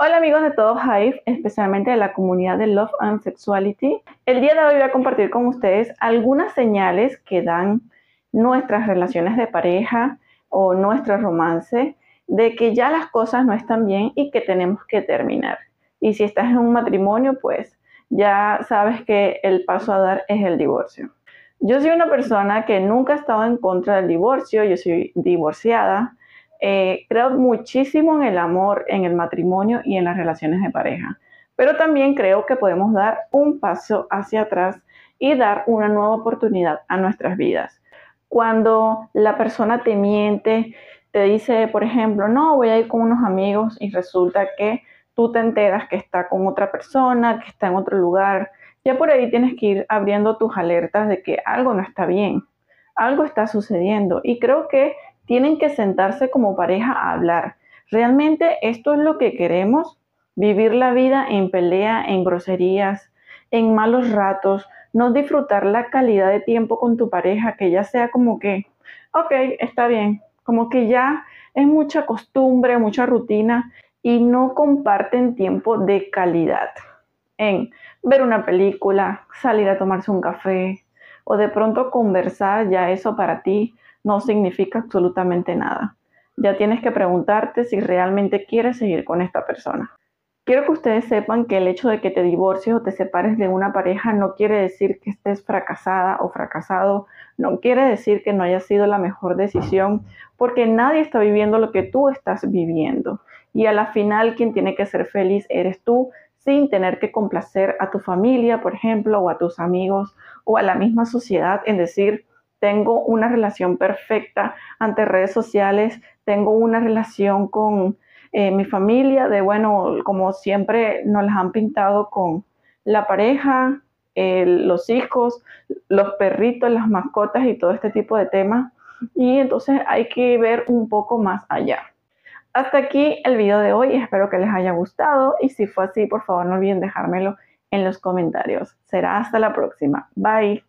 Hola amigos de todo Hive, especialmente de la comunidad de Love and Sexuality. El día de hoy voy a compartir con ustedes algunas señales que dan nuestras relaciones de pareja o nuestro romance de que ya las cosas no están bien y que tenemos que terminar. Y si estás en un matrimonio, pues ya sabes que el paso a dar es el divorcio. Yo soy una persona que nunca ha estado en contra del divorcio, yo soy divorciada, eh, creo muchísimo en el amor, en el matrimonio y en las relaciones de pareja, pero también creo que podemos dar un paso hacia atrás y dar una nueva oportunidad a nuestras vidas. Cuando la persona te miente, te dice, por ejemplo, no, voy a ir con unos amigos y resulta que tú te enteras que está con otra persona, que está en otro lugar, ya por ahí tienes que ir abriendo tus alertas de que algo no está bien, algo está sucediendo y creo que tienen que sentarse como pareja a hablar. ¿Realmente esto es lo que queremos? Vivir la vida en pelea, en groserías, en malos ratos, no disfrutar la calidad de tiempo con tu pareja, que ya sea como que, ok, está bien, como que ya es mucha costumbre, mucha rutina y no comparten tiempo de calidad en ver una película, salir a tomarse un café o de pronto conversar, ya eso para ti no significa absolutamente nada. Ya tienes que preguntarte si realmente quieres seguir con esta persona. Quiero que ustedes sepan que el hecho de que te divorcies o te separes de una pareja no quiere decir que estés fracasada o fracasado, no quiere decir que no haya sido la mejor decisión, porque nadie está viviendo lo que tú estás viviendo. Y a la final quien tiene que ser feliz eres tú, sin tener que complacer a tu familia, por ejemplo, o a tus amigos, o a la misma sociedad en decir, tengo una relación perfecta ante redes sociales, tengo una relación con eh, mi familia, de bueno, como siempre nos las han pintado con la pareja, los hijos, los perritos, las mascotas y todo este tipo de temas. Y entonces hay que ver un poco más allá. Hasta aquí el video de hoy, espero que les haya gustado y si fue así, por favor no olviden dejármelo en los comentarios. Será hasta la próxima. Bye.